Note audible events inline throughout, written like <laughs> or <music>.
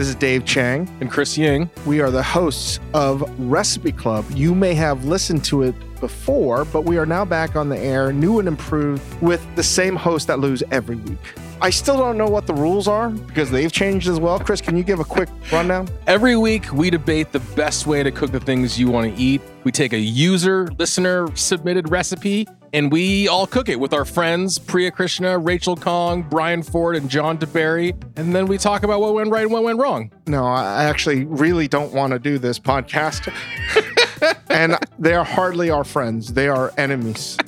This is Dave Chang. And Chris Ying. We are the hosts of Recipe Club. You may have listened to it before, but we are now back on the air, new and improved, with the same host that lose every week. I still don't know what the rules are because they've changed as well. Chris, can you give a quick rundown? Every week, we debate the best way to cook the things you want to eat. We take a user, listener submitted recipe and we all cook it with our friends Priya Krishna, Rachel Khong, Bryan Ford, and Jon deBary. And then we talk about what went right and what went wrong. No, I actually really don't want to do this podcast. <laughs> and they are hardly our friends, they are enemies. <laughs>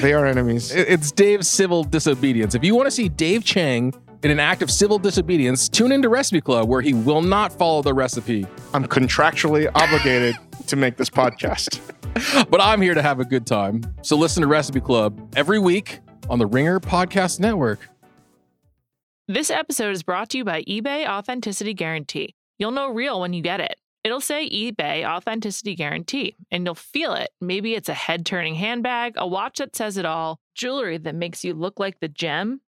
They are enemies. It's Dave's civil disobedience. If you want to see Dave Chang in an act of civil disobedience, tune into Recipe Club where he will not follow the recipe. I'm contractually obligated to make this podcast. <laughs> <laughs> but I'm here to have a good time. So listen to Recipe Club every week on the Ringer Podcast Network. This episode is brought to you by eBay Authenticity Guarantee. You'll know real when you get it. It'll say eBay Authenticity Guarantee, and you'll feel it. Maybe it's a head turning handbag, a watch that says it all, jewelry that makes you look like the gem.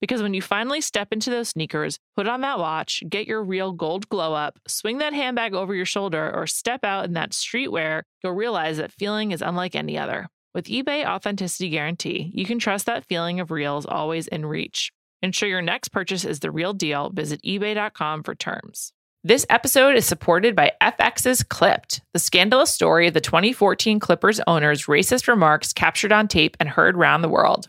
Because when you finally step into those sneakers, put on that watch, get your real gold glow up, swing that handbag over your shoulder, or step out in that streetwear, you'll realize that feeling is unlike any other. With eBay Authenticity Guarantee, you can trust that feeling of real is always in reach. Ensure your next purchase is the real deal. Visit eBay.com for terms. This episode is supported by FX's Clipped, the scandalous story of the 2014 Clippers owner's racist remarks captured on tape and heard around the world.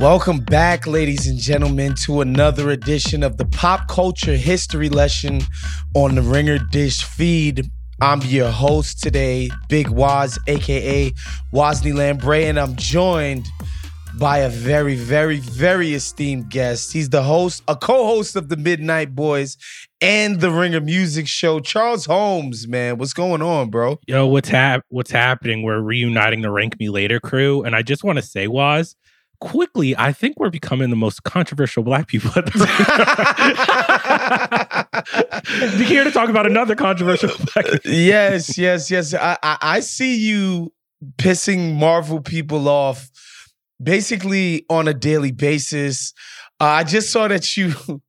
Welcome back, ladies and gentlemen, to another edition of the Pop Culture History Lesson on the Ringer Dish feed. I'm your host today, Big Waz, aka Wosny Lambre, and I'm joined by a very, very, very esteemed guest. He's the host, a co-host of the Midnight Boys and the Ringer Music Show. Charles Holmes, man, what's going on, bro? Yo, what's hap- What's happening? We're reuniting the Rank Me Later crew, and I just want to say, Waz, quickly, I think we're becoming the most controversial black people at the <laughs> Be here to talk about another controversial <laughs> black Yes, yes, yes. I, I, I see you pissing Marvel people off basically on a daily basis. Uh, I just saw that you <laughs>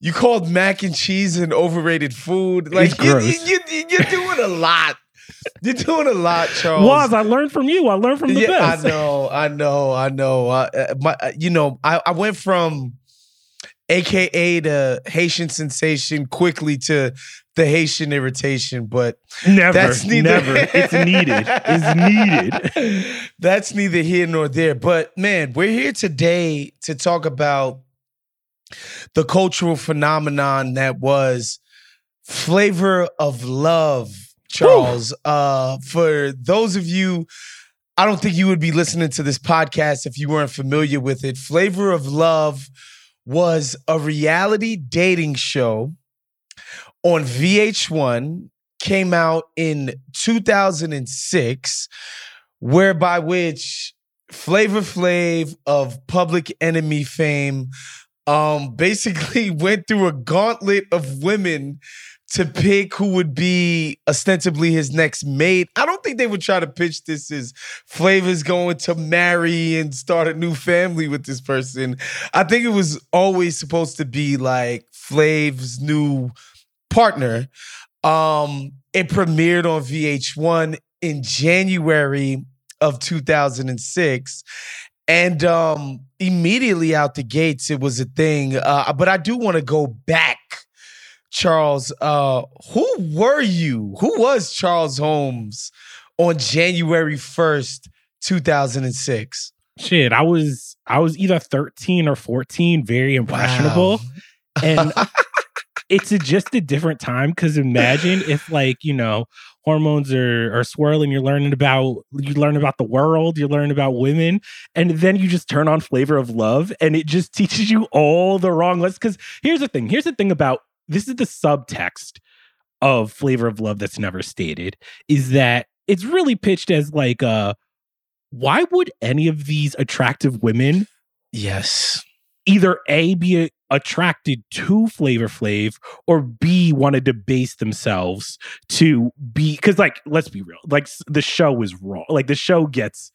you called mac and cheese an overrated food. Like you, you, you, you're doing a lot. <laughs> You're doing a lot, Charles. Was I learned from you? I learned from the yeah, best. I know, I know, I know. Uh, my, uh, you know, I, I went from AKA the Haitian sensation quickly to the Haitian irritation, but never, that's <laughs> neither, never. It's needed. It's needed. <laughs> that's neither here nor there. But man, we're here today to talk about the cultural phenomenon that was flavor of love Charles. Uh, for those of you, I don't think you would be listening to this podcast if you weren't familiar with it. Flavor of Love was a reality dating show on VH1, came out in 2006, whereby which Flavor Flav of Public Enemy fame um, basically <laughs> went through a gauntlet of women to pick who would be ostensibly his next mate. I don't think they would try to pitch this as Flavor's going to marry and start a new family with this person. I think it was always supposed to be like Flav's new partner. Um, it premiered on VH1 in January of 2006. And um, immediately out the gates, it was a thing. Uh, but I do want to go back Charles, uh, who were you? Who was Charles Holmes on January 1st, 2006? Shit, I was I was either 13 or 14, very impressionable. Wow. And <laughs> it's a, just a different time because imagine if like, you know, hormones are, are swirling, you're learning about you learn about the world, you learn about women, and then you just turn on flavor of love and it just teaches you all the wrong lessons. Because here's the thing, here's the thing about this is the subtext of flavor of love that's never stated, is that it's really pitched as like uh why would any of these attractive women Yes. either A, be a- attracted to Flavor Flav, or B, want to debase themselves to be, because, like, let's be real, like, the show is raw. Like, the show gets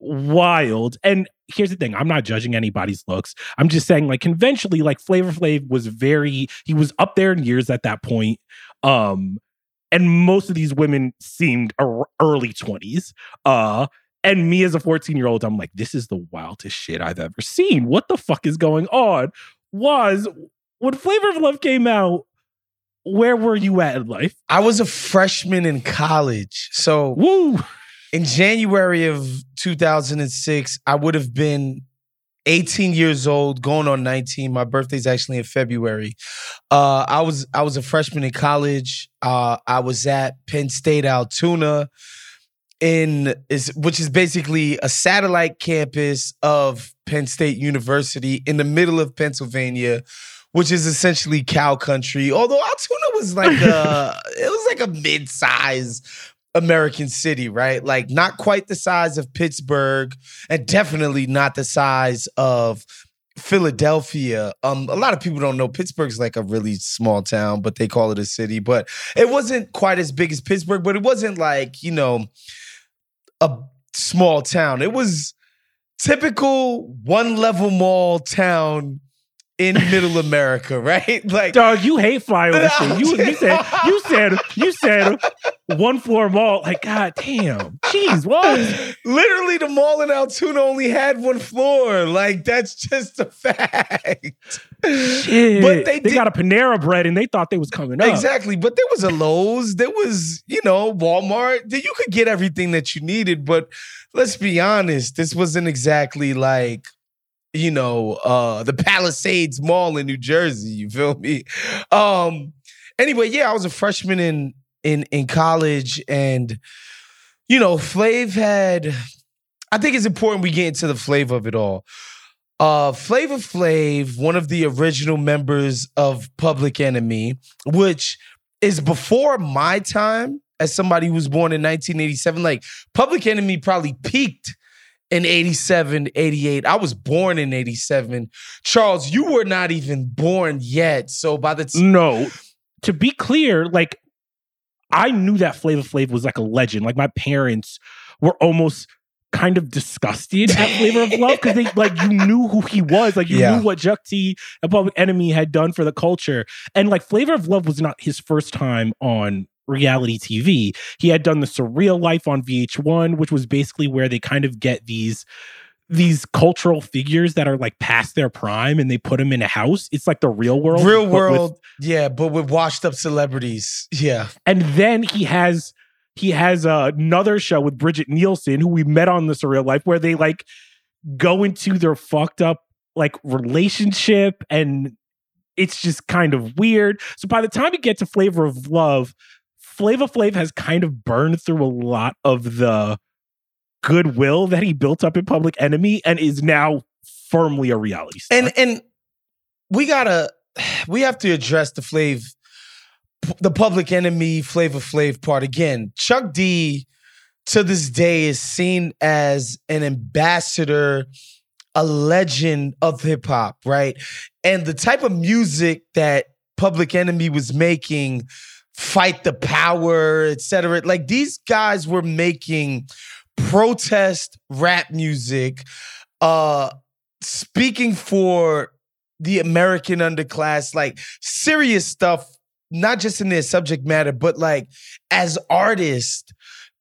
wild. And here's the thing I'm not judging anybody's looks. I'm just saying, like, conventionally, like, Flavor Flav was very, he was up there in years at that point. Um, and most of these women seemed early 20s. Uh, and me as a 14 year old, I'm like, this is the wildest shit I've ever seen. What the fuck is going on? Was when Flavor of Love came out, where were you at in life? I was a freshman in college. So Woo! In January of 2006, I would have been 18 years old, going on 19. My birthday's actually in February. Uh, I was I was a freshman in college. Uh, I was at Penn State Altoona, in is which is basically a satellite campus of Penn State University in the middle of Pennsylvania. Which is essentially cow country. Although Altoona was like a, <laughs> it was like a mid-size American city, right? Like not quite the size of Pittsburgh and definitely not the size of Philadelphia. Um a lot of people don't know Pittsburgh's like a really small town, but they call it a city, but it wasn't quite as big as Pittsburgh, but it wasn't like, you know, a small town. It was typical one level mall town in middle America, right? <laughs> Like Dog, you hate flyover <laughs> shit. You, you said you <laughs> said you said one floor mall. Like, god damn. Jeez, what? Literally, the mall in Altoona only had one floor. Like that's just a fact. Shit. But they they did- got a Panera bread and they thought they was coming up. Exactly, but there was a Lowe's, there was you know Walmart. You could get everything that you needed. But let's be honest, this wasn't exactly like you know uh the Palisades Mall in New Jersey. You feel me? Um. Anyway, yeah, I was a freshman in in in college, and you know, Flav had. I think it's important we get into the flavor of it all. Uh, Flavor Flav, one of the original members of Public Enemy, which is before my time as somebody who was born in 1987. Like, Public Enemy probably peaked in 87, 88. I was born in 87. Charles, you were not even born yet. So by the time. No. To be clear, like I knew that Flavor Flav was like a legend. Like my parents were almost kind of disgusted at Flavor of Love because they like you knew who he was. Like you Yeah. knew what Chuck D and Public Enemy had done for the culture. And like Flavor of Love was not his first time on reality TV. He had done the Surreal Life on VH1, which was basically where they kind of get these these cultural figures that are like past their prime and they put them in a house. It's like the real world. Real but with world, yeah, but with washed up celebrities. Yeah. and then he has he has uh, another show with Brigitte Nielsen, who we met on the Surreal Life, where they like go into their fucked up like relationship, and it's just kind of weird. So by the time you get to Flavor of Love, Flavor Flav has kind of burned through a lot of the goodwill that he built up in Public Enemy, and is now firmly a reality star. And and we gotta <sighs> we have to address the Flav the public enemy Flavor Flav part again. Chuck D to this day is seen as an ambassador, a legend of hip hop, right? And the type of music that Public Enemy was making, Fight the Power, etc. Like these guys were making protest rap music, uh, speaking for the American underclass, like serious stuff, not just in their subject matter, but like as artists,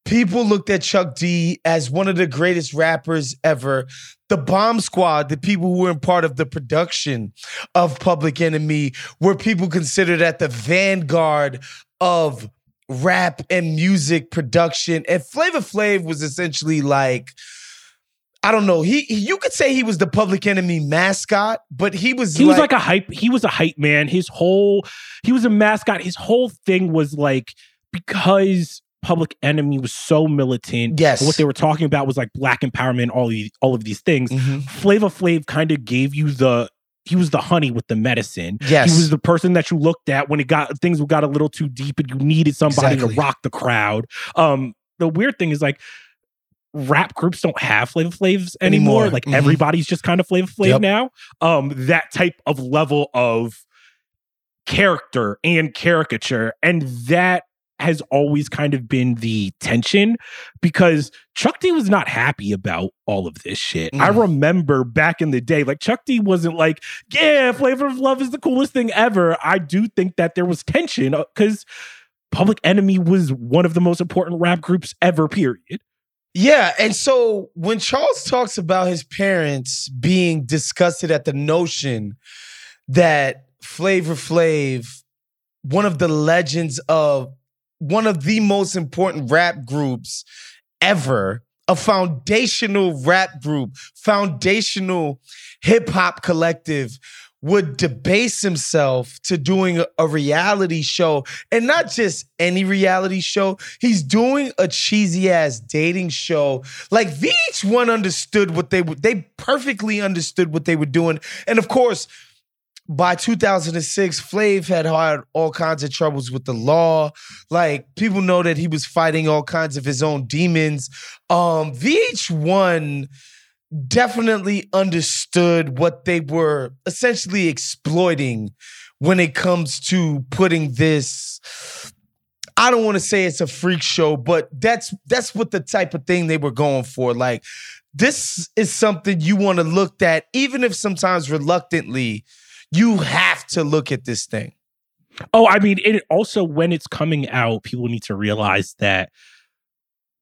people looked at Chuck D as one of the greatest rappers ever. The Bomb Squad, the people who were in part of the production of Public Enemy, were people considered at the vanguard of rap and music production. And Flavor Flav was essentially like I don't know. He, you could say he was the Public Enemy mascot, but he was he was like a hype he was a hype man his whole he was a mascot his whole thing was like because public enemy was so militant Yes. what they were talking about was like black empowerment all these all of these things Mhm. Flavor Flav kind of gave you the he was the honey with the medicine yes, he was the person that you looked at when it got things got a little too deep and you needed somebody Exactly. to rock the crowd um the weird thing is like rap groups don't have Flavor Flavs anymore. Anymore. Like Mhm. everybody's just kind of Flavor Flav Yep. now. Um, that type of level of character and caricature, and that has always kind of been the tension because Chuck D was not happy about all of this shit. I Mm. remember back in the day, like Chuck D wasn't like, yeah, Flavor of Love is the coolest thing ever. I do think that there was tension because Public Enemy was one of the most important rap groups ever, period. Yeah, and so when Charles talks about his parents being disgusted at the notion that Flavor Flav, one of the legends of one of the most important rap groups ever, a foundational rap group, foundational hip hop collective, would debase himself to doing a- reality show and not just any reality show. He's doing a cheesy ass dating show. Like VH1 understood what they would, they perfectly understood what they were doing. And of course, by 2006, Flav had had all kinds of troubles with the law. Like people know that he was fighting all kinds of his own demons. Um, VH1 definitely understood what they were essentially exploiting when it comes to putting this I don't want to say it's a freak show, but that's that's what the type of thing they were going for. Like this is something you want to look at even if sometimes reluctantly you have to look at this thing. Oh, I mean, it also when it's coming out, people need to realize that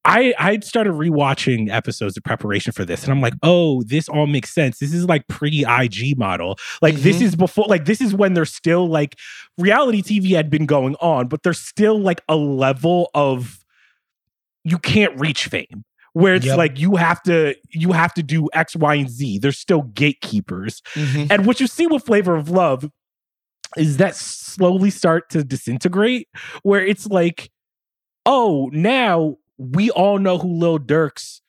I I started rewatching episodes of preparation for this, and I'm like, oh, this all makes sense. This is like pre IG model. Like this Mhm. is before, like this is when there's still like reality TV had been going on, but there's still like a level of you can't reach fame where it's Yep. like you have to you have to do X, Y, and Z. There's still gatekeepers. And what you see with Flavor of Love is that slowly start to disintegrate, where it's like, oh, now we all know who Lil Durk's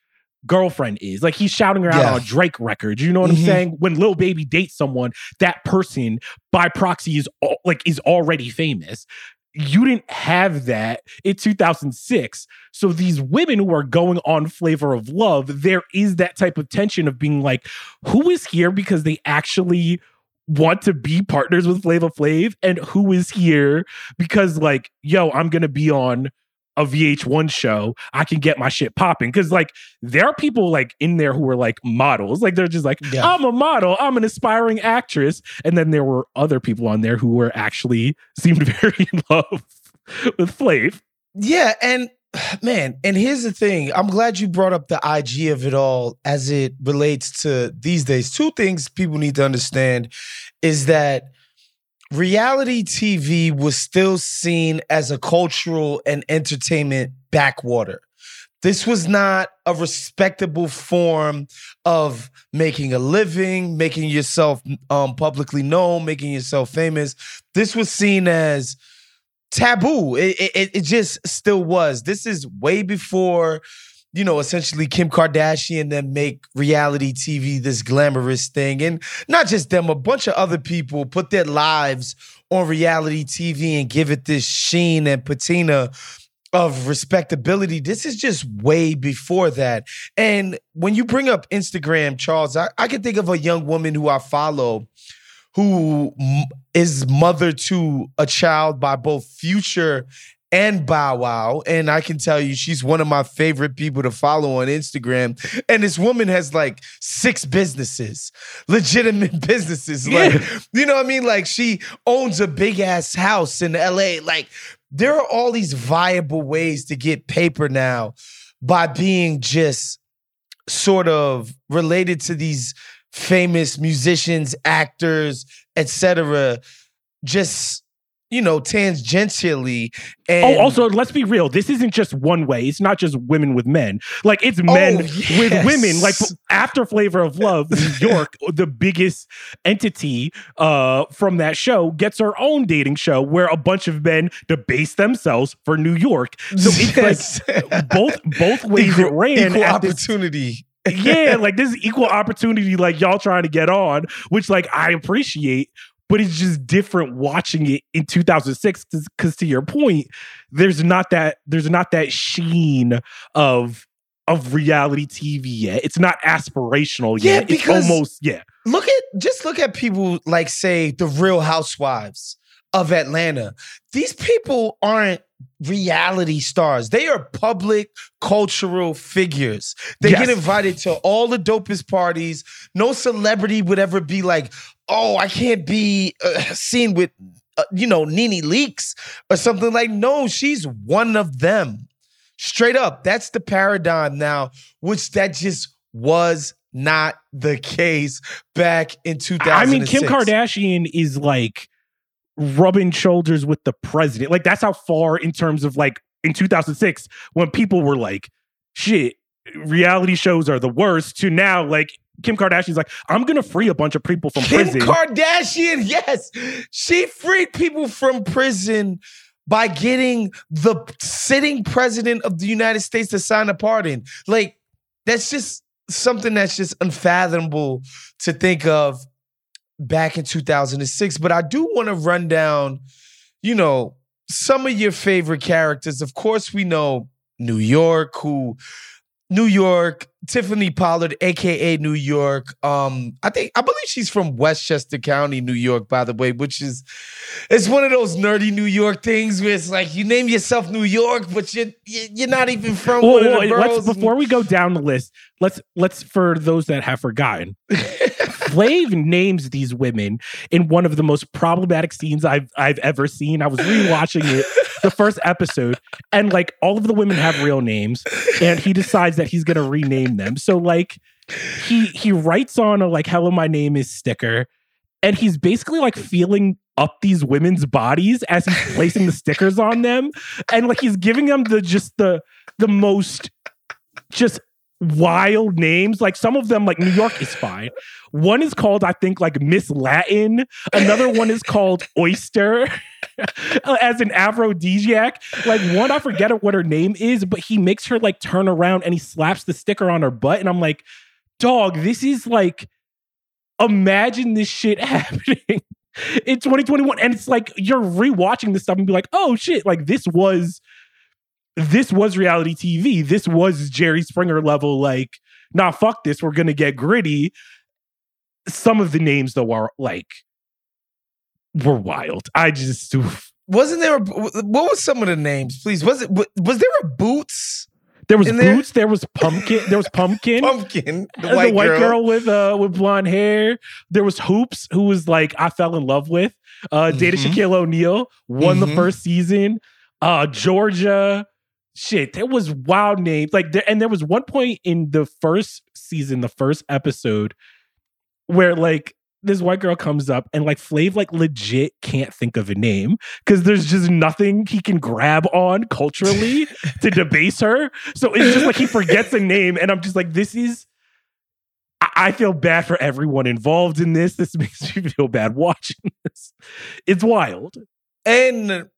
girlfriend is. Like he's shouting her out Yeah. on Drake records. You know what I'm Mhm. saying? When Lil Baby dates someone, that person by proxy is all, like is already famous. You didn't have that in 2006. So these women who are going on Flavor of Love, there is that type of tension of being like, who is here because they actually want to be partners with Flavor Flav and who is here because like, yo, I'm gonna be on a VH1 show, I can get my shit popping. Cause like there are people like in there who are like models. Like they're just like, Yeah. I'm a model, I'm an aspiring actress. And then there were other people on there who were actually <laughs> seemed very in love with Flav. Yeah, and <sighs> man, and here's the thing. I'm glad you brought up the IG of it all as it relates to these days. Two things people need to understand is that reality TV was still seen as a cultural and entertainment backwater. This was not a respectable form of making a living, making yourself um, publicly known, making yourself famous. This was seen as taboo. It, it, it just still was. This is way before, you know, essentially Kim Kardashian then make reality TV this glamorous thing. And not just them, a bunch of other people put their lives on reality TV and give it this sheen and patina of respectability. This is just way before that. And when you bring up Instagram, Charles, I, I can think of a young woman who I follow who is mother to a child by both Future and Bow Wow. And I can tell you, she's one of my favorite people to follow on Instagram. And this woman has like six businesses, legitimate <laughs> businesses. Like, you know what I mean? Like, she owns a big ass house in LA. Like, there are all these viable ways to get paper now by being just sort of related to these famous musicians, actors, etc. Just you know, tangentially. Oh, And also, let's be real. This isn't just one way. It's not just women with men. Like it's men Oh, with women. Like after Flavor of Love, New <laughs> York, the biggest entity uh, from that show, gets her own dating show where a bunch of men debase themselves for New York. So it's Yes. like both both <laughs> ways it ran. equal at this- opportunity. yeah, <laughs> like this is equal opportunity, like y'all trying to get on, which like I appreciate, but it's just different watching it in 2006. Because to your point, there's not that there's not that sheen of of reality TV yet. It's not aspirational Yeah, yet. It's almost yeah. look at just look at people like say the real housewives of Atlanta. These people aren't reality stars. They are public cultural figures. They Yes. get invited to all the dopest parties. No celebrity would ever be like, "Oh, I can't be uh, seen with uh, you know, NeNe Leakes or something like no, she's one of them. Straight up. That's the paradigm now, which that just was not the case back in 2000. I mean, Kim Kardashian is like rubbing shoulders with the president. Like that's how far in terms of like in 2006 when people were like, shit, reality shows are the worst to now like Kim Kardashian's like, I'm gonna free a bunch of people from Kim prison. Kardashian, yes. She freed people from prison by getting the sitting president of the United States to sign a pardon. Like, that's just something that's just unfathomable to think of back in 2006. But I do want to run down, you know, some of your favorite characters. Of course, we know New York, who New York, Tiffany Pollard, aka New York. Um, I think I believe she's from Westchester County, New York, by the way, which is it's one of those nerdy New York things where it's like you name yourself New York, but you're you're not even from Well, one of the well, let's, before we go down the list, let's let's for those that have forgotten. <laughs> Flav names these women in one of the most problematic scenes I've I've ever seen. I was rewatching it, <laughs> the first episode, and like all of the women have real names, and he decides that he's gonna rename them. So like he he writes on a like "Hello, my name is" sticker, and he's basically like feeling up these women's bodies as he's placing the stickers on them, and like he's giving them the just the the most just wild names. Like some of them, like New York is fine. One is called, I think, like Miss Latin. Another one is called Oyster <laughs> uh, as an aphrodisiac. Like one, I forget what her name is, but he makes her like turn around and he slaps the sticker on her butt. And I'm like, dog, this is like, imagine this shit <laughs> happening in 2021. And it's like you're rewatching this stuff and be like, oh shit, like this was this was reality TV. This was Jerry Springer level, like, nah, fuck this. We're gonna get gritty. Some of the names though are like were wild. I just oof. Wasn't there? A, what was some of the names? Please, was it? Was there a Boots there was there? boots, there was pumpkin, there was pumpkin. <laughs> pumpkin? The uh, white, girl. girl. with uh with blonde hair. There was Hoops, who was like I fell in love with. Uh dated Mhm. Shaquille O'Neal, won the Mhm. first season. Uh Georgia. Shit, there was wild names. Like there, and there was one point in the first season, the first episode, where like this white girl comes up and like Flav like legit can't think of a name because there's just nothing he can grab on culturally <laughs> to debase her. So it's just like he forgets a name, and I'm just like, this is. I- I feel bad for everyone involved in this. This <laughs> makes me feel bad watching this. It's wild. and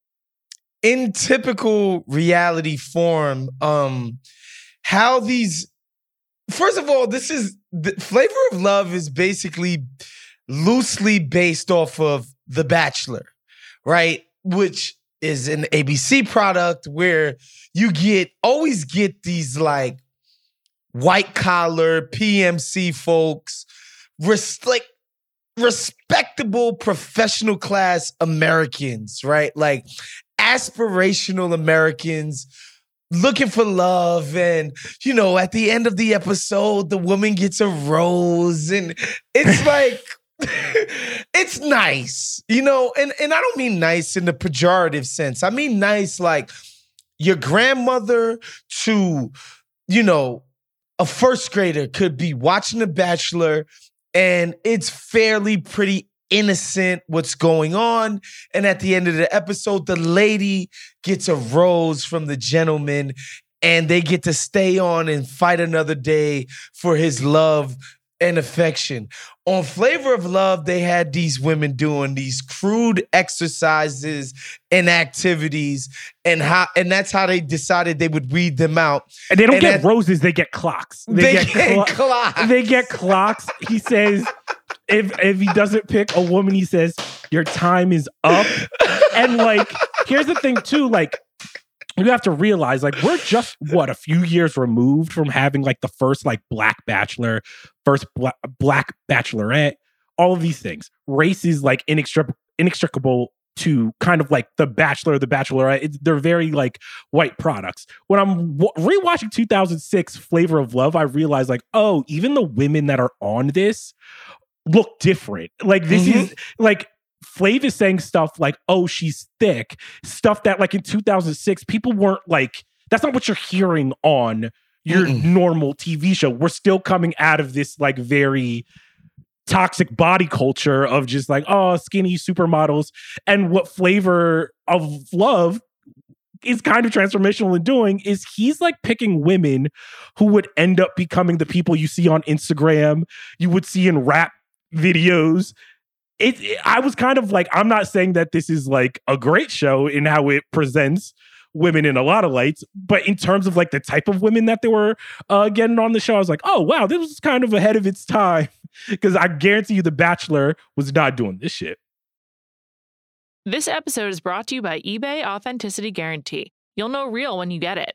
in typical reality form um how these first of all this is the flavor of love is basically loosely based off of the bachelor right which is an abc product where you get always get these like white collar pmc folks res- like respectable professional class Americans, right? Like aspirational Americans looking for love. And you know at the end of the episode the woman gets a rose and it's <laughs> like <laughs> it's nice you know? And and I don't mean nice in the pejorative sense. I mean nice like your grandmother to you know a first grader could be watching The Bachelor and it's fairly pretty innocent what's going on. And at the end of the episode, the lady gets a rose from the gentleman and they get to stay on and fight another day for his love and affection. On Flavor of Love, they had these women doing these crude exercises and activities, and how and that's how they decided they would weed them out. And they don't And get roses, they get clocks. They, get, clo- clocks. they get clocks. He says <laughs> if if he doesn't pick a woman, he says your time is up. And like, here's the thing too, like you have to realize like we're just what a few years removed from having like the first like black bachelor, first black, black bachelorette, all of these things. Race is like inextric- inextricable to kind of like the bachelor, the bachelorette. It's, they're very like white products. When I'm w- rewatching 2006 Flavor of Love, I realized like, oh, even the women that are on this look different. Like this mm-hmm. is like Flav is saying stuff like, oh, she's thick. Stuff that like in 2006, people weren't like, that's not what you're hearing on your Mm-mm. normal TV show. We're still coming out of this like very toxic body culture of just like, oh, skinny supermodels. And what flavor of love is kind of transformational in doing is he's like picking women who would end up becoming the people you see on Instagram, you would see in rap videos. It, it- I was kind of like, I'm not saying that this is like a great show in how it presents women in a lot of lights, but in terms of like the type of women that they were uh, getting on the show, I was like, oh wow, this was kind of ahead of its time <laughs> because I guarantee you, The Bachelor was not doing this shit. This episode is brought to you by eBay Authenticity Guarantee. You'll know real when you get it.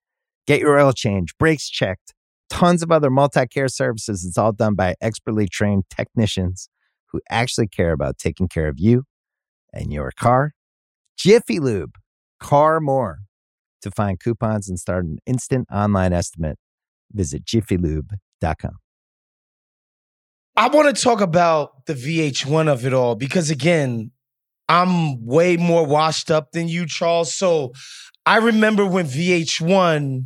Get your oil change, brakes checked, tons of other multi care services. It's all done by expertly trained technicians who actually care about taking care of you and your car. Jiffy Lube, car more. To find coupons and start an instant online estimate, visit jiffylube.com. I want to talk about the VH1 of it all because again, I'm way more washed up than you, Charles. So I remember when VH1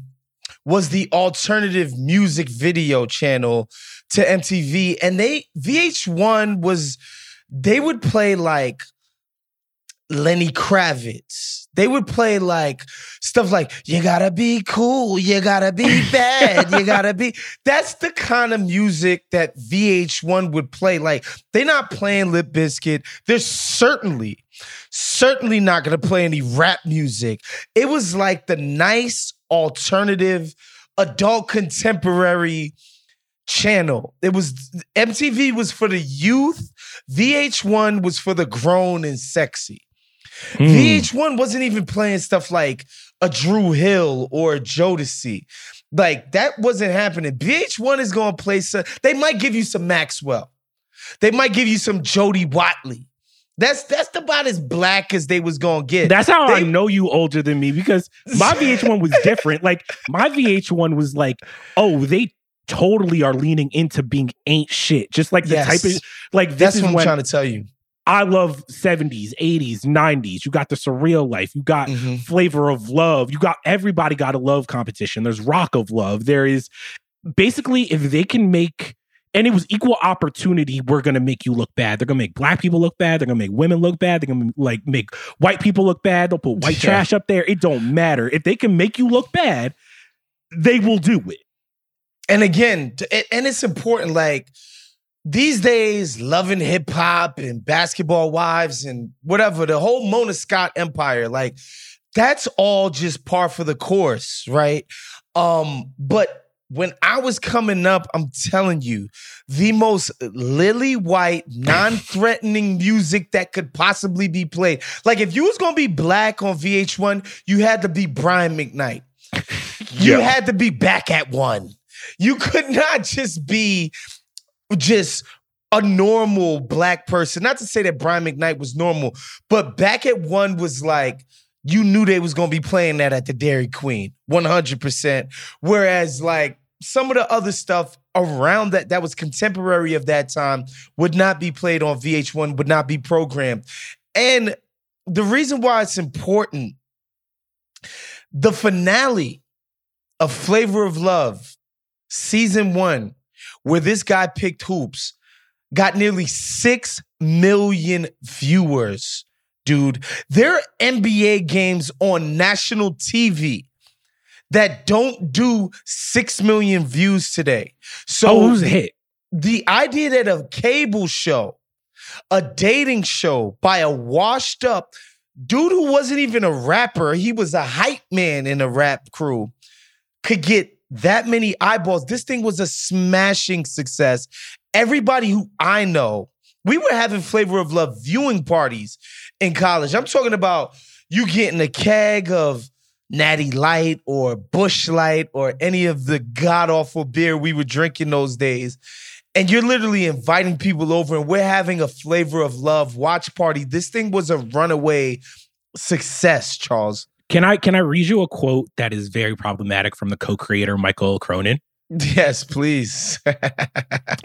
was the alternative music video channel to MTV, and they VH1 was they would play like Lenny Kravitz. They would play like stuff like "You gotta be cool, you gotta be <laughs> bad, you gotta be." That's the kind of music that VH1 would play. Like they're not playing Limp Bizkit. They're certainly, certainly not gonna play any rap music. It was like the nice alternative, adult contemporary channel. It was MTV was for the youth, VH1 was for the grown and sexy. Hmm. VH1 wasn't even playing stuff like a Dru Hill or a Jodeci. Like that wasn't happening. VH1 is going to play some, they might give you some Maxwell. They might give you some Jody Watley. That's that's about as black as they was going to get. That's how I know you older than me because my VH1 was <laughs> different. Like my VH1 was like, oh, they totally are leaning into being ain't shit. Just like the Yes. type of like this That's is what I'm when trying to tell you. I love 70s, 80s, 90s. You got the surreal life. You got Mhm. flavor of love. You got everybody got a love competition. There's rock of love. There is basically if they can make and it was equal opportunity, we're gonna make you look bad. They're gonna make black people look bad. They're gonna make women look bad. They're gonna like make white people look bad. They'll put white <laughs> Yeah. trash up there. It don't matter. If they can make you look bad, they will do it. and again, and it's important. Like these days, loving hip hop and basketball wives and whatever, the whole Mona Scott empire, like that's all just par for the course, right? Um, but when I was coming up, I'm telling you, the most lily white, <laughs> non-threatening music that could possibly be played. Like if you was gonna be black on VH1, you had to be Brian McKnight. <laughs> You Yeah. had to be back at one. You could not just be just a normal black person. Not to say that Brian McKnight was normal, but back at one was like you knew they was gonna be playing that at the Dairy Queen, 100%. Whereas like some of the other stuff around that that was contemporary of that time would not be played on VH1, would not be programmed. And the reason why it's important, the finale of Flavor of Love, season one, where this guy picked hoops, got nearly 6 million viewers, dude. There are NBA games on national TV that don't do 6 million views today. So oh, a hit. the idea that a cable show, a dating show by a washed up dude who wasn't even a rapper, he was a hype man in a rap crew, could get that many eyeballs. This thing was a smashing success. Everybody who I know, we were having Flavor of Love viewing parties in college. I'm talking about you getting a keg of Natty Light or Busch Light or any of the god awful beer we were drinking those days. And you're literally inviting people over, and we're having a flavor of love watch party. This thing was a runaway success, Charles. Can I can I read you a quote that is very problematic from the co-creator Michael Cronin? Yes, please. <laughs>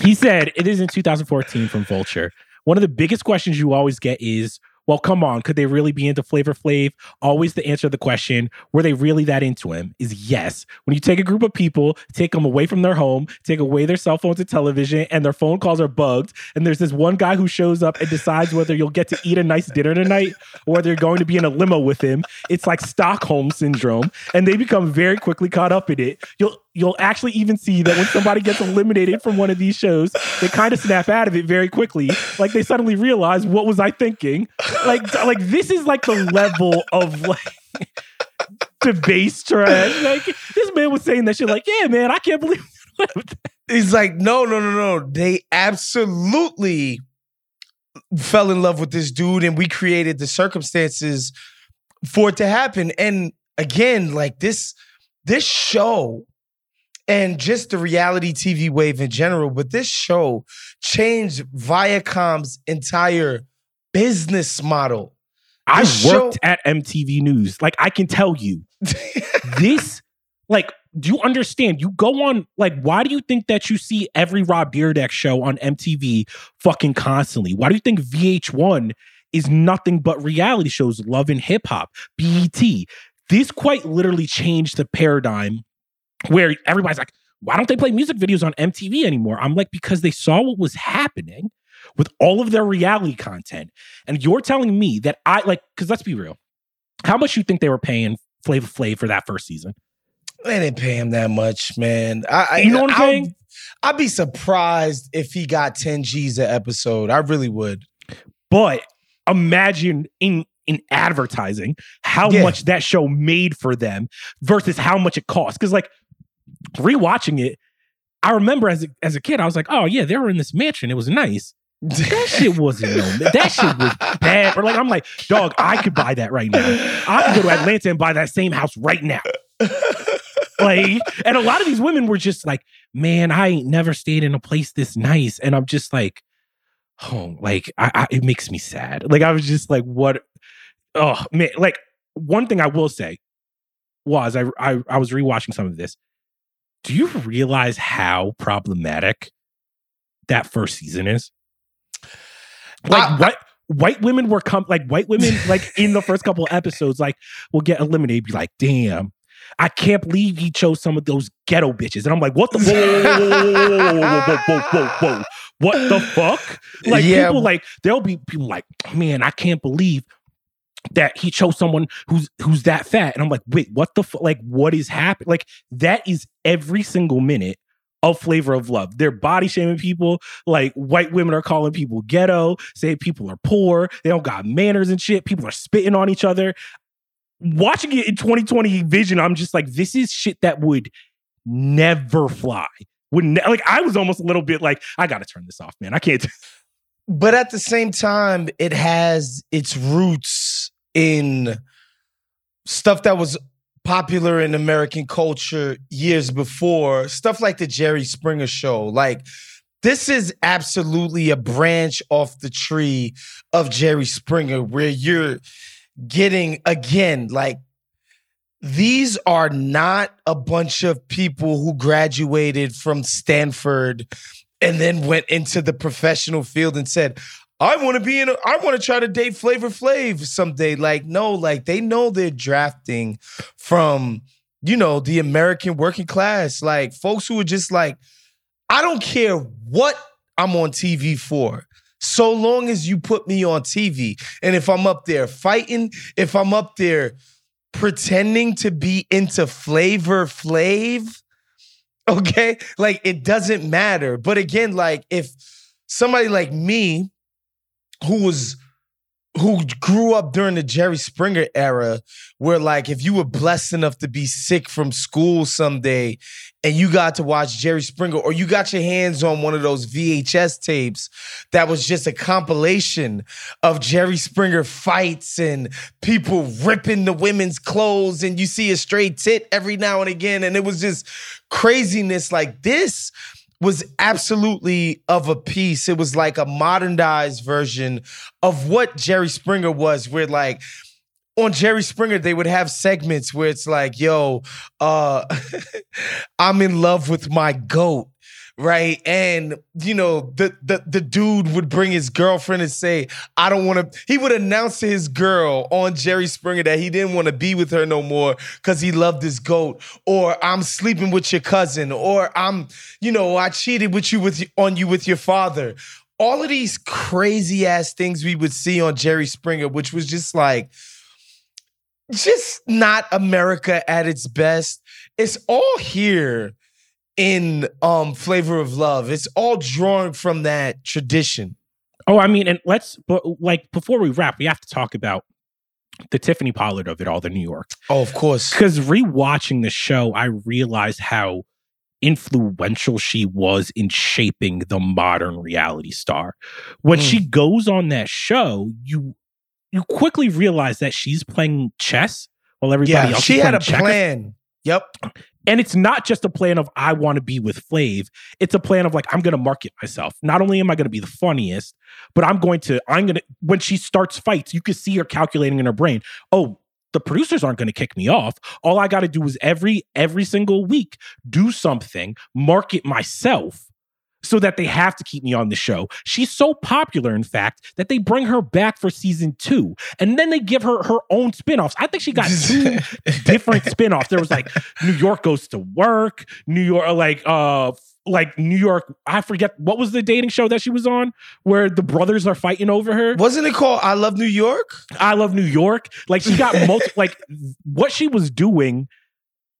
He said it is in 2014 from Vulture. One of the biggest questions you always get is, well, come on, could they really be into Flavor Flav? Always the answer to the question, were they really that into him? Is yes. When you take a group of people, take them away from their home, take away their cell phones and television, and their phone calls are bugged, and there's this one guy who shows up and decides whether you'll get to eat a nice dinner tonight or whether you're going to be in a limo with him. It's like Stockholm syndrome, and they become very quickly caught up in it. You'll you'll actually even see that when somebody gets eliminated from one of these shows, they kind of snap out of it very quickly. Like they suddenly realize, what was I thinking? Like, like this is like the level of like <laughs> debase trash. Like this man was saying that shit. Like, yeah, man, I can't believe. <laughs> He's like, no, no, no, no. They absolutely fell in love with this dude, and we created the circumstances for it to happen. And again, like this, this show and just the reality TV wave in general, but this show changed Viacom's entire business model. I This worked show- at MTV News. Like, I can tell you, <laughs> this, like, do you understand? You go on, like, why do you think that you see every Rob Dyrdek show on MTV fucking constantly? Why do you think VH1 is nothing but reality shows, love and hip hop, BET? This quite literally changed the paradigm where everybody's like, why don't they play music videos on MTV anymore? I'm like, because they saw what was happening with all of their reality content. And you're telling me that I like, because let's be real, how much you think they were paying Flavor Flav for that first season? They didn't pay him that much, man. I, I You know what I'm saying? I'd be surprised if he got 10 G's an episode. I really would. But imagine in in advertising how Yeah. much that show made for them versus how much it cost. Because like rewatching it, I remember as a, as a kid, I was like, oh yeah, they were in this mansion. It was nice. That shit wasn't no. That shit was bad. Or like I'm like, dog, I could buy that right now. I could go to Atlanta and buy that same house right now. Like, and a lot of these women were just like, man, I ain't never stayed in a place this nice. And I'm just like, oh, like I, I it makes me sad. Like I was just like, what? Oh man, like one thing I will say was I I, I was rewatching some of this. Do you realize how problematic that first season is? Like I- what white women were come like white women like in the first couple of episodes like will get eliminated be like damn I can't believe he chose some of those ghetto bitches. And I'm like, what the whoa, whoa, whoa, whoa, whoa, whoa, whoa, whoa. What the fuck? Like people like there'll be people like, man, I can't believe that he chose someone who's who's that fat. And I'm like, wait, what the fuck? Like, what is happening? Like, that is every single minute of flavor of love. They're body shaming people. Like white women are calling people ghetto, saying people are poor, they don't got manners and shit. People are spitting on each other. Watching it in 2020 vision, I'm just like, this is shit that would never fly. Would ne- like I was almost a little bit like, I gotta turn this off, man. I can't. but at the same time, it has its roots in stuff that was popular in American culture years before, stuff like the Jerry Springer show. Like, this is absolutely a branch off the tree of Jerry Springer where you're getting, again, like, these are not a bunch of people who graduated from Stanford and then went into the professional field and said, I want to be in a, I want to try to date Flavor Flav someday. Like, no, like they know they're drafting from, you know, the American working class. Like folks who are just like, I don't care what I'm on TV for. So long as you put me on TV. And if I'm up there fighting, if I'm up there pretending to be into Flavor Flav, okay? Like it doesn't matter. But again, like if somebody like me who was who grew up during the Jerry Springer era, where like if you were blessed enough to be sick from school someday and you got to watch Jerry Springer, or you got your hands on one of those VHS tapes that was just a compilation of Jerry Springer fights and people ripping the women's clothes, and you see a straight tit every now and again, and it was just craziness like this was absolutely of a piece. It was like a modernized version of what Jerry Springer was, where like on Jerry Springer, they would have segments where it's like, yo, uh, <laughs> I'm in love with my goat. Right. And you know, the, the the dude would bring his girlfriend and say, I don't want to, he would announce to his girl on Jerry Springer that he didn't want to be with her no more because he loved his goat, or I'm sleeping with your cousin, or I'm, you know, I cheated with you with on you with your father. All of these crazy ass things we would see on Jerry Springer, which was just like, just not America at its best. It's all here in um Flavor of Love. It's all drawn from that tradition. Oh, I mean, and let's but like before we wrap, we have to talk about the Tiffany Pollard of it all, the New York. Oh, of course. Because rewatching the show, I realized how influential she was in shaping the modern reality star. When Mm. she goes on that show, you you quickly realize that she's playing chess while everybody Yeah, else she had a checkers. plan. Yep. And it's not just a plan of I want to be with Flav. It's a plan of like I'm going to market myself. Not only am I going to be the funniest, but I'm going to I'm going to when she starts fights, you can see her calculating in her brain. Oh, the producers aren't going to kick me off. All I got to do is every every single week do something, market myself so that they have to keep me on the show. She's so popular, in fact, that they bring her back for season two. And then they give her her own spin-offs. I think she got two <laughs> different spin-offs. There was like New York goes to work, New York like uh like New York, I forget what was the dating show that she was on where the brothers are fighting over her. Wasn't it called I Love New York? I love New York. Like she got multi <laughs> like what she was doing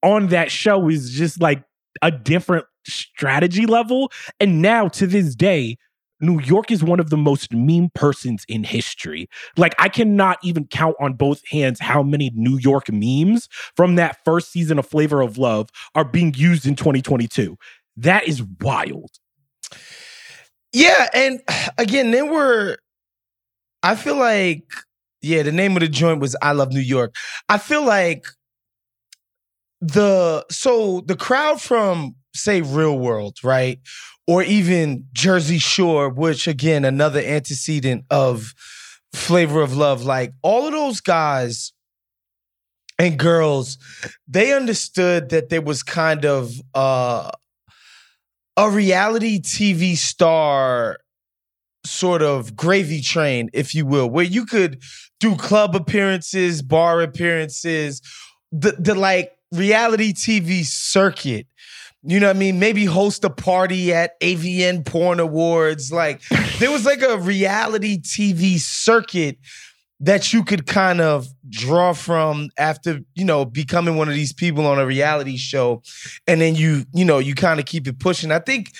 on that show is just like a different strategy level. And now to this day, New York is one of the most meme persons in history. Like I cannot even count on both hands how many New York memes from that first season of Flavor of Love are being used in 2022. That is wild. Yeah, and <sighs> again, there were. I feel like, yeah, the name of the joint was "I Love New York." I feel like the so the crowd from say Real World, right, or even Jersey Shore, which again another antecedent of Flavor of Love, like all of those guys and girls, they understood that there was kind of uh a reality TV star sort of gravy train, if you will, where you could do club appearances, bar appearances, the the like reality TV circuit. You know what I mean? Maybe host a party at AVN Porn Awards. Like there was like a reality TV circuit that you could kind of draw from after you know becoming one of these people on a reality show and then you you know you kind of keep it pushing i think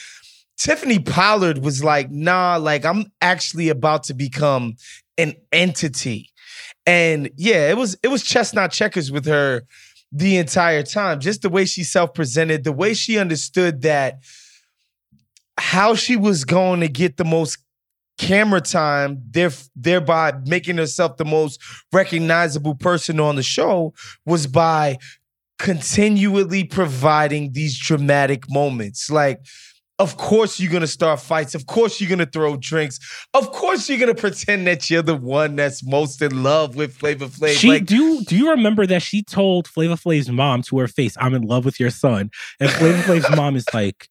tiffany pollard was like nah like i'm actually about to become an entity and yeah it was it was chestnut checkers with her the entire time just the way she self-presented the way she understood that how she was going to get the most camera time, thereby making herself the most recognizable person on the show, was by continually providing these dramatic moments. Like, of course you're gonna start fights. Of course you're gonna throw drinks. Of course you're gonna pretend that you're the one that's most in love with Flavor Flav. She like, do do you remember that she told Flavor Flav's mom to her face, "I'm in love with your son," and Flavor <laughs> Flav's mom is like,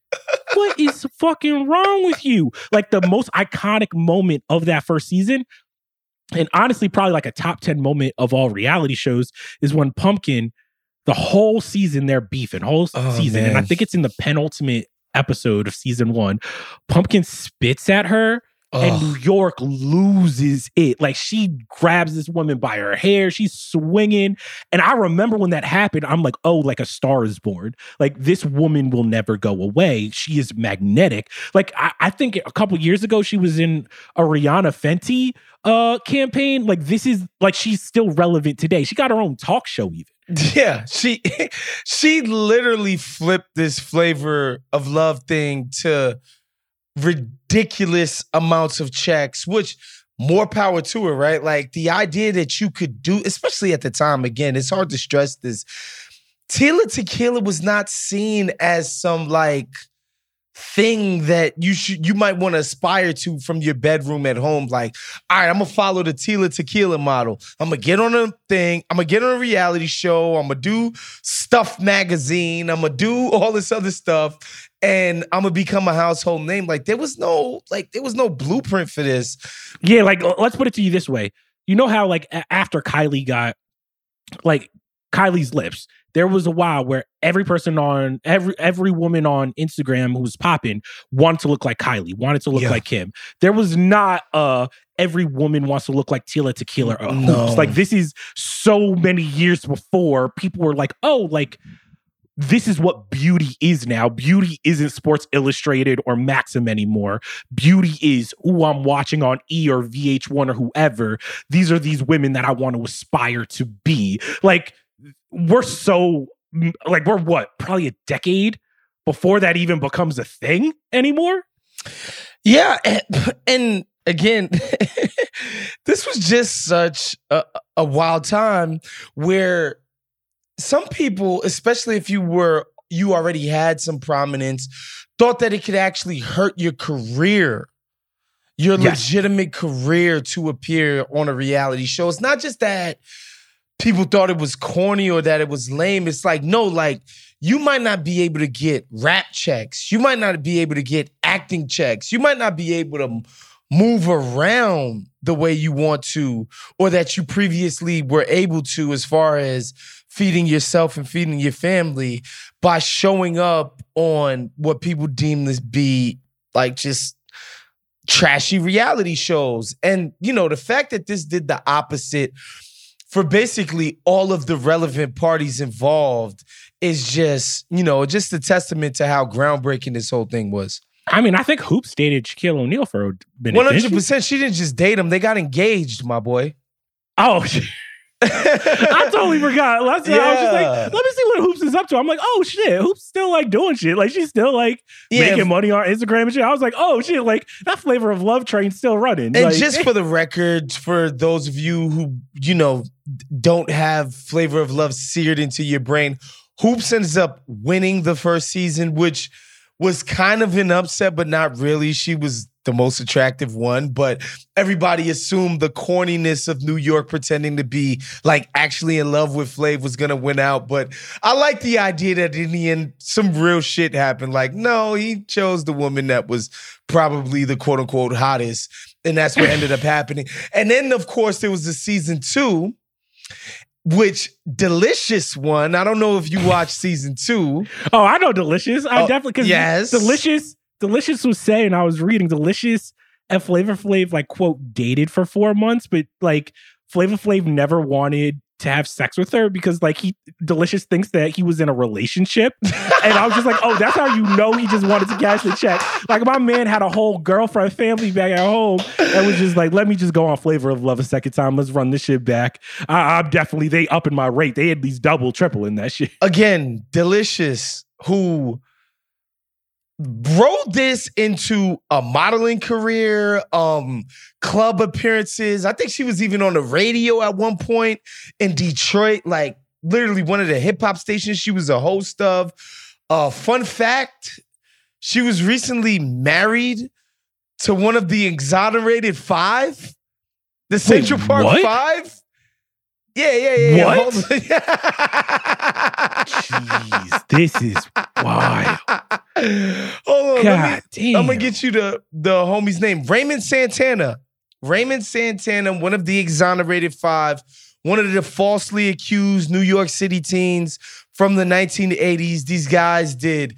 "What is fucking wrong with you?" Like the most iconic moment of that first season. And honestly, probably like a top 10 moment of all reality shows is when Pumpkin, the whole season, they're beefing, whole Oh, season. And I think it's in the penultimate episode of season one. Pumpkin spits at her and New York loses it. Like she grabs this woman by her hair, she's swinging. And I remember when that happened, I'm like, oh, like a star is born. Like this woman will never go away. She is magnetic. Like I, I think a couple years ago, she was in a Rihanna Fenty uh campaign. Like this is like she's still relevant today. She got her own talk show even. Yeah, she <laughs> she literally flipped this flavor of love thing to ridiculous amounts of checks, which more power to her, right? Like the idea that you could do, especially at the time, again, it's hard to stress this. Tila Tequila was not seen as some like thing that you should you might want to aspire to from your bedroom at home. Like, all right, I'm gonna follow the Tila Tequila model. I'm gonna get on a thing. I'm gonna get on a reality show. I'm gonna do Stuff magazine. I'm gonna do all this other stuff, and I'm gonna become a household name. Like, there was no like there was no blueprint for this. Yeah, like let's put it to you this way. You know how like after Kylie got like Kylie's lips, there was a while where every person on every every woman on Instagram who was popping wanted to look like Kylie, wanted to look Yeah. like Kim. There was not uh every woman wants to look like Tila Tequila or No. hoops. Like this is so many years before people were like, oh, like this is what beauty is now. Beauty isn't Sports Illustrated or Maxim anymore. Beauty is who I'm watching on E or VH1 or whoever. These are these women that I want to aspire to be. Like, we're so, like, we're what, probably a decade before that even becomes a thing anymore? Yeah, and, <laughs> and again, <laughs> this was just such a, a wild time where some people, especially if you were you already had some prominence, thought that it could actually hurt your career, your Yes. legitimate career to appear on a reality show. It's not just that people thought it was corny or that it was lame. It's like, no, like you might not be able to get rap checks. You might not be able to get acting checks. You might not be able to move around the way you want to or that you previously were able to as far as feeding yourself and feeding your family by showing up on what people deem to be like just trashy reality shows. And you know, the fact that this did the opposite for basically all of the relevant parties involved is just, you know, just a testament to how groundbreaking this whole thing was. I mean, I think Hoops dated Shaquille O'Neal for a minute. One hundred percent. She didn't just date him; they got engaged, my boy. Oh, <laughs> I totally forgot. Last time I was just like, let me see what Hoops is up to. I'm like, oh shit, Hoops still like doing shit. Like she's still like Yeah, making money on Instagram and shit. I was like, oh shit, like that flavor of love train's still running. And Like, just <laughs> for the record, for those of you who, you know, don't have flavor of love seared into your brain, Hoops ends up winning the first season, which was kind of an upset, but not really. She was the most attractive one, but everybody assumed the corniness of New York pretending to be like actually in love with Flav was gonna win out. But I like the idea that in the end, some real shit happened. Like, no, he chose the woman that was probably the quote unquote hottest. And that's what ended up happening. And then, of course, there was the season two, which delicious one. I don't know if you watched season two. oh, I know Delicious. I Oh, definitely because yes. Delicious, Delicious was saying I was reading Delicious and Flavor Flav like quote dated for four months, but like Flavor Flav never wanted to have sex with her because like he Delicious thinks that he was in a relationship. and I was just like, oh, that's how you know he just wanted to cash the check. Like my man had a whole girlfriend, family back at home, and was just like, let me just go on Flavor of Love a second time. Let's run this shit back. I, I'm definitely they up in my rate. They at least double, triple in that shit. Again, delicious, who rolled this into a modeling career, um, club appearances. I think she was even on the radio at one point in Detroit, like literally one of the hip hop stations she was a host of. Uh, fun fact, she was recently married to one of the exonerated five, the Central Park what? Five. Yeah, yeah, yeah. What? <laughs> Jeez, this is wild. Hold on, me, God damn. I'm gonna get you the the homie's name, Raymond Santana. Raymond Santana, one of the exonerated five, one of the falsely accused New York City teens from the 1980s. These guys did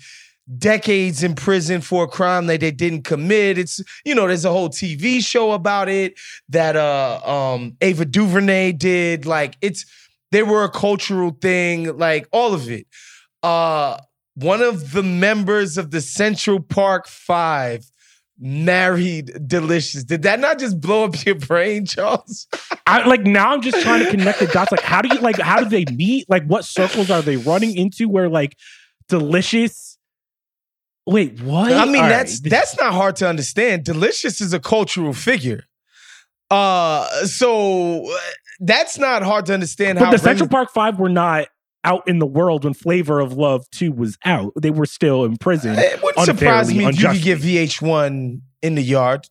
decades in prison for a crime that they didn't commit. It's you know, there's a whole TV show about it that uh um Ava DuVernay did. Like it's they were a cultural thing, like all of it. Uh one of the members of the Central Park Five married Delicious. Did that not just blow up your brain, Charles? <laughs> I like now I'm just trying to connect the dots. Like, how do you like how do they meet? Like what circles are they running into where like delicious Wait, what? I mean, All that's right. that's not hard to understand. Delicious is a cultural figure. Uh so uh, that's not hard to understand But how the Central Park Five were not out in the world when Flavor of Love 2 was out. They were still in prison. It wouldn't surprise me if you could get VH1 in the yard.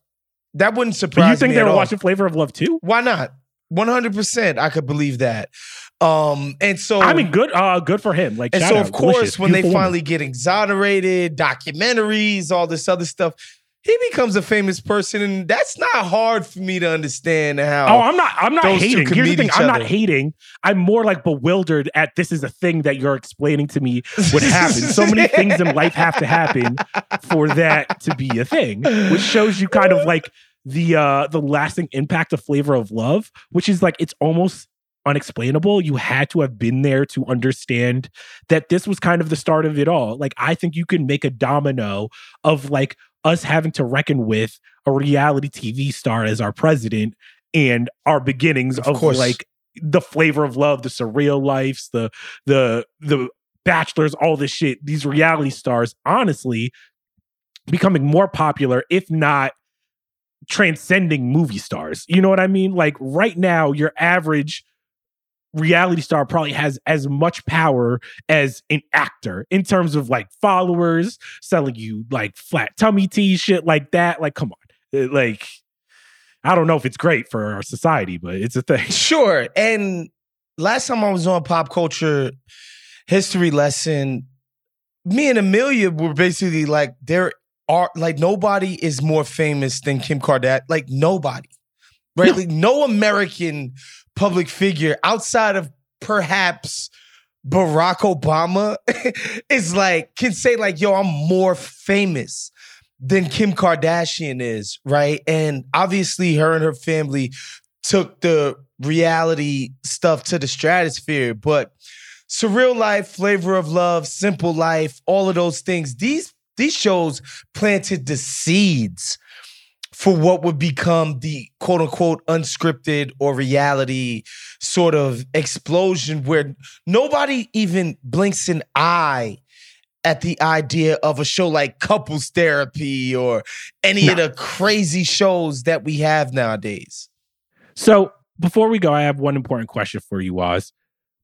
That wouldn't surprise you think me they were all. watching Flavor of Love 2? Why not? 100% I could believe that. Um and so I mean, good uh good for him. Like And so, out, of course, delicious, when they beautiful woman. finally get exonerated, documentaries, all this other stuff, he becomes a famous person, and that's not hard for me to understand how. Oh, I'm not. I'm not hating. Here's the thing. I'm not hating. I'm more like bewildered at this is a thing that you're explaining to me would happen. so many <laughs> things in life have to happen for that to be a thing, which shows you kind of like the uh the lasting impact of flavor of love, which is like it's almost unexplainable. You had to have been there to understand that this was kind of the start of it all. Like I think you can make a domino of like us having to reckon with a reality TV star as our president and our beginnings Of of, like the flavor of love, the surreal lives, the the the bachelors, all this shit. These reality stars, honestly, becoming more popular, if not transcending movie stars. You know what I mean? Like right now, your average reality star probably has as much power as an actor in terms of like followers, selling you like flat tummy tea, shit like that. Like, come on. Uh, Like, I don't know if it's great for our society, but it's a thing. <laughs> Sure. And last time I was on pop culture history lesson, me and Amelia were basically like, there are like nobody is more famous than Kim Kardashian. Like nobody. Right? No. Like no American public figure outside of perhaps Barack Obama <laughs> is like can say like, yo, I'm more famous than Kim Kardashian is, right? And obviously her and her family took the reality stuff to the stratosphere, but surreal life, flavor of love, simple life, all of those things. These these shows planted the seeds for what would become the quote unquote unscripted or reality sort of explosion where nobody even blinks an eye at the idea of a show like couples therapy or any of the crazy shows that we have nowadays. So before we go, I have one important question for you, Oz.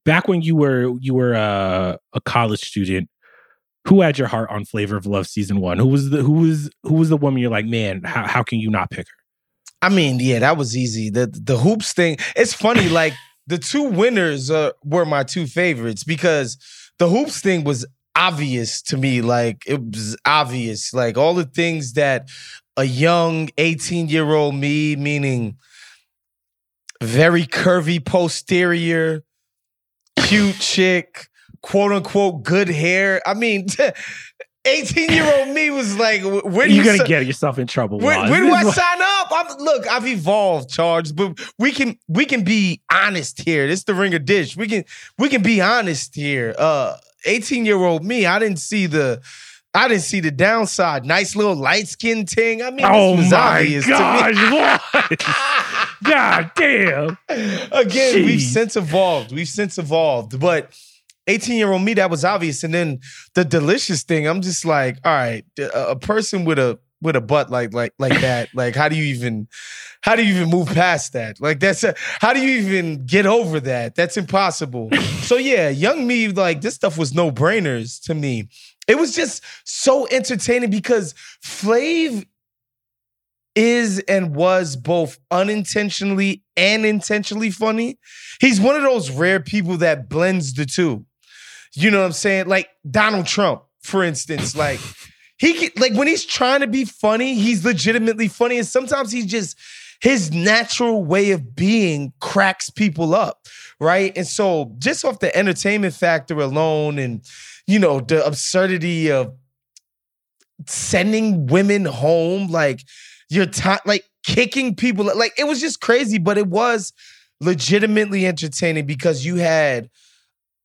Back when you were you were uh, a college student, who had your heart on Flavor of Love season one? Who was the who was who was the woman you're like, man, how how can you not pick her? I mean, yeah, that was easy. The the hoops thing. It's funny, <laughs> like the two winners uh, were my two favorites because the hoops thing was obvious to me. Like it was obvious. Like all the things that a young 18 year old me, meaning very curvy posterior, cute <laughs> chick, quote unquote good hair. I mean, <laughs> 18 year old me was like, when You're you gonna si- get yourself in trouble. when, when do <laughs> I sign up? I'm, look, I've evolved, Charles, but we can we can be honest here. This is the ringer dish. We can we can be honest here. Uh 18 year old me, I didn't see the I didn't see the downside. Nice little light skin ting. I mean, Oh this was my obvious gosh, to me. <laughs> God damn. Again, we've since evolved. We've since evolved. But 18 year old me, that was obvious. And then the delicious thing, I'm just like, all right, a person with a with a butt like like like <laughs> that, like how do you even how do you even move past that? Like that's a, how do you even get over that? That's impossible. so yeah, young me, like this stuff was no brainers to me. It was just so entertaining because Flav is and was both unintentionally and intentionally funny. He's one of those rare people that blends the two. You know what I'm saying? Like Donald Trump, for instance, like he can, like when he's trying to be funny, he's legitimately funny and sometimes he's just his natural way of being cracks people up, right? And so just off the entertainment factor alone and you know, the absurdity of sending women home like you're ti like kicking people like it was just crazy but it was legitimately entertaining because you had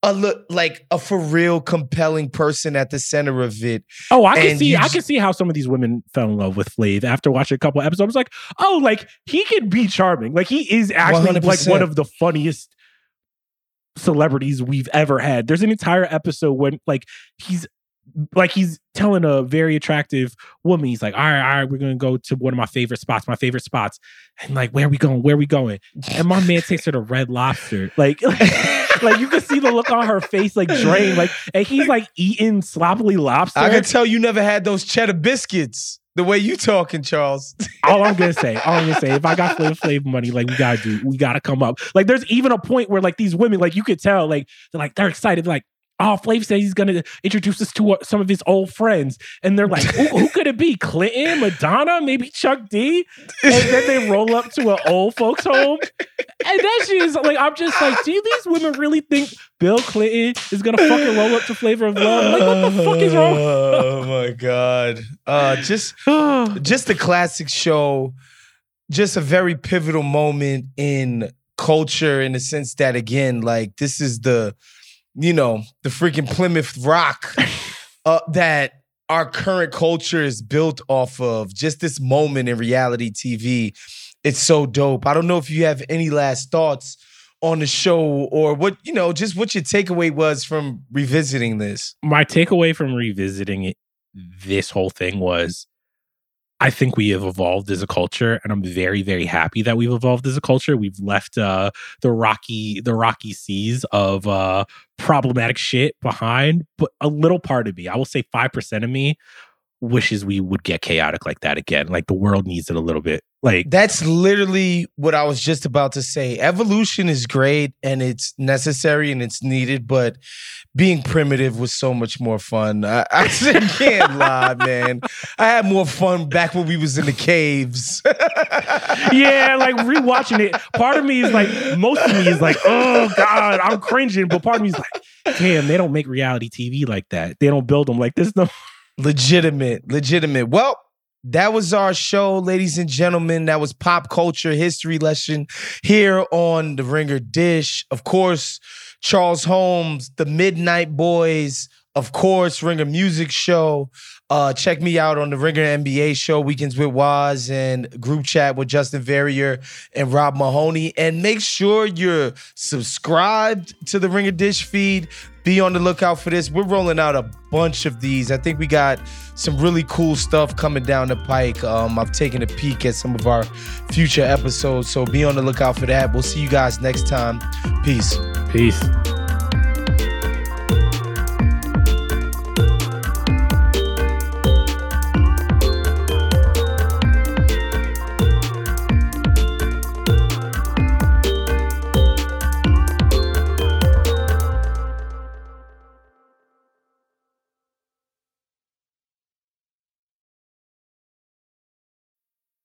a look like a for real compelling person at the center of it Oh, I can And see. you I can see how some of these women fell in love with Flav after watching a couple episodes. I was like, oh, like he can be charming. Like he is actually like 100%. one of the funniest celebrities we've ever had. There's an entire episode when like he's like he's telling a very attractive woman, he's like, all right, all right, we're gonna go to one of my favorite spots, my favorite spots. And like, where are we going? Where are we going? And my man takes her to Red Lobster. Like, <laughs> like you can see the look on her face, like drained. Like, and he's like eating sloppily lobster. i can tell you never had those cheddar biscuits the way you talking charles <laughs> all I'm gonna say, all I'm gonna say, if I got Flav Flav money, like we gotta do, we gotta come up. Like there's even a point where like these women, like you could tell, like they're like they're excited, like. Oh, Flav says he's gonna introduce us to uh, some of his old friends, and they're like, who, "Who could it be? Clinton, Madonna, maybe Chuck D?" And then they roll up to an old folks' home, and that shit is like, I'm just like, do these women really think Bill Clinton is gonna fucking roll up to Flavor of Love? Like, what the fuck is wrong? oh my god uh just <sighs> just a classic show, just a very pivotal moment in culture in the sense that again, like this is the, you know, the freaking Plymouth Rock <laughs> uh, that our current culture is built off of. Just this moment in reality TV, it's so dope. I don't know if you have any last thoughts on the show or what you know, just what your takeaway was from revisiting this. my takeaway from revisiting it, this whole thing was I think we have evolved as a culture and I'm very very happy that we've evolved as a culture. We've left uh the rocky the rocky seas of uh problematic shit behind, but a little part of me, I will say 5% of me wishes we would get chaotic like that again. Like the world needs it a little bit. Like That's literally what I was just about to say. Evolution is great and it's necessary and it's needed, but being primitive was so much more fun. I, I <laughs> can't lie, man. I had more fun back when we was in the caves. <laughs> yeah, like rewatching it, part of me is like, most of me is like, oh God, I'm cringing. But part of me is like, damn, they don't make reality TV like that. They don't build them like this. No, legitimate, legitimate. Well, that was our show, ladies and gentlemen. That was pop culture history lesson here on the Ringer Dish. Of course, Charles Holmes, the Midnight Boys, of course, Ringer Music Show. Uh, check me out on the Ringer NBA show, Weekends with Waz, and group chat with Justin Verrier and Rob Mahoney. And make sure you're subscribed to the Ringer Dish feed. Be on the lookout for this. We're rolling out a bunch of these. I think we got some really cool stuff coming down the pike. Um, I've taken a peek at some of our future episodes, so be on the lookout for that. We'll see you guys next time. Peace. Peace.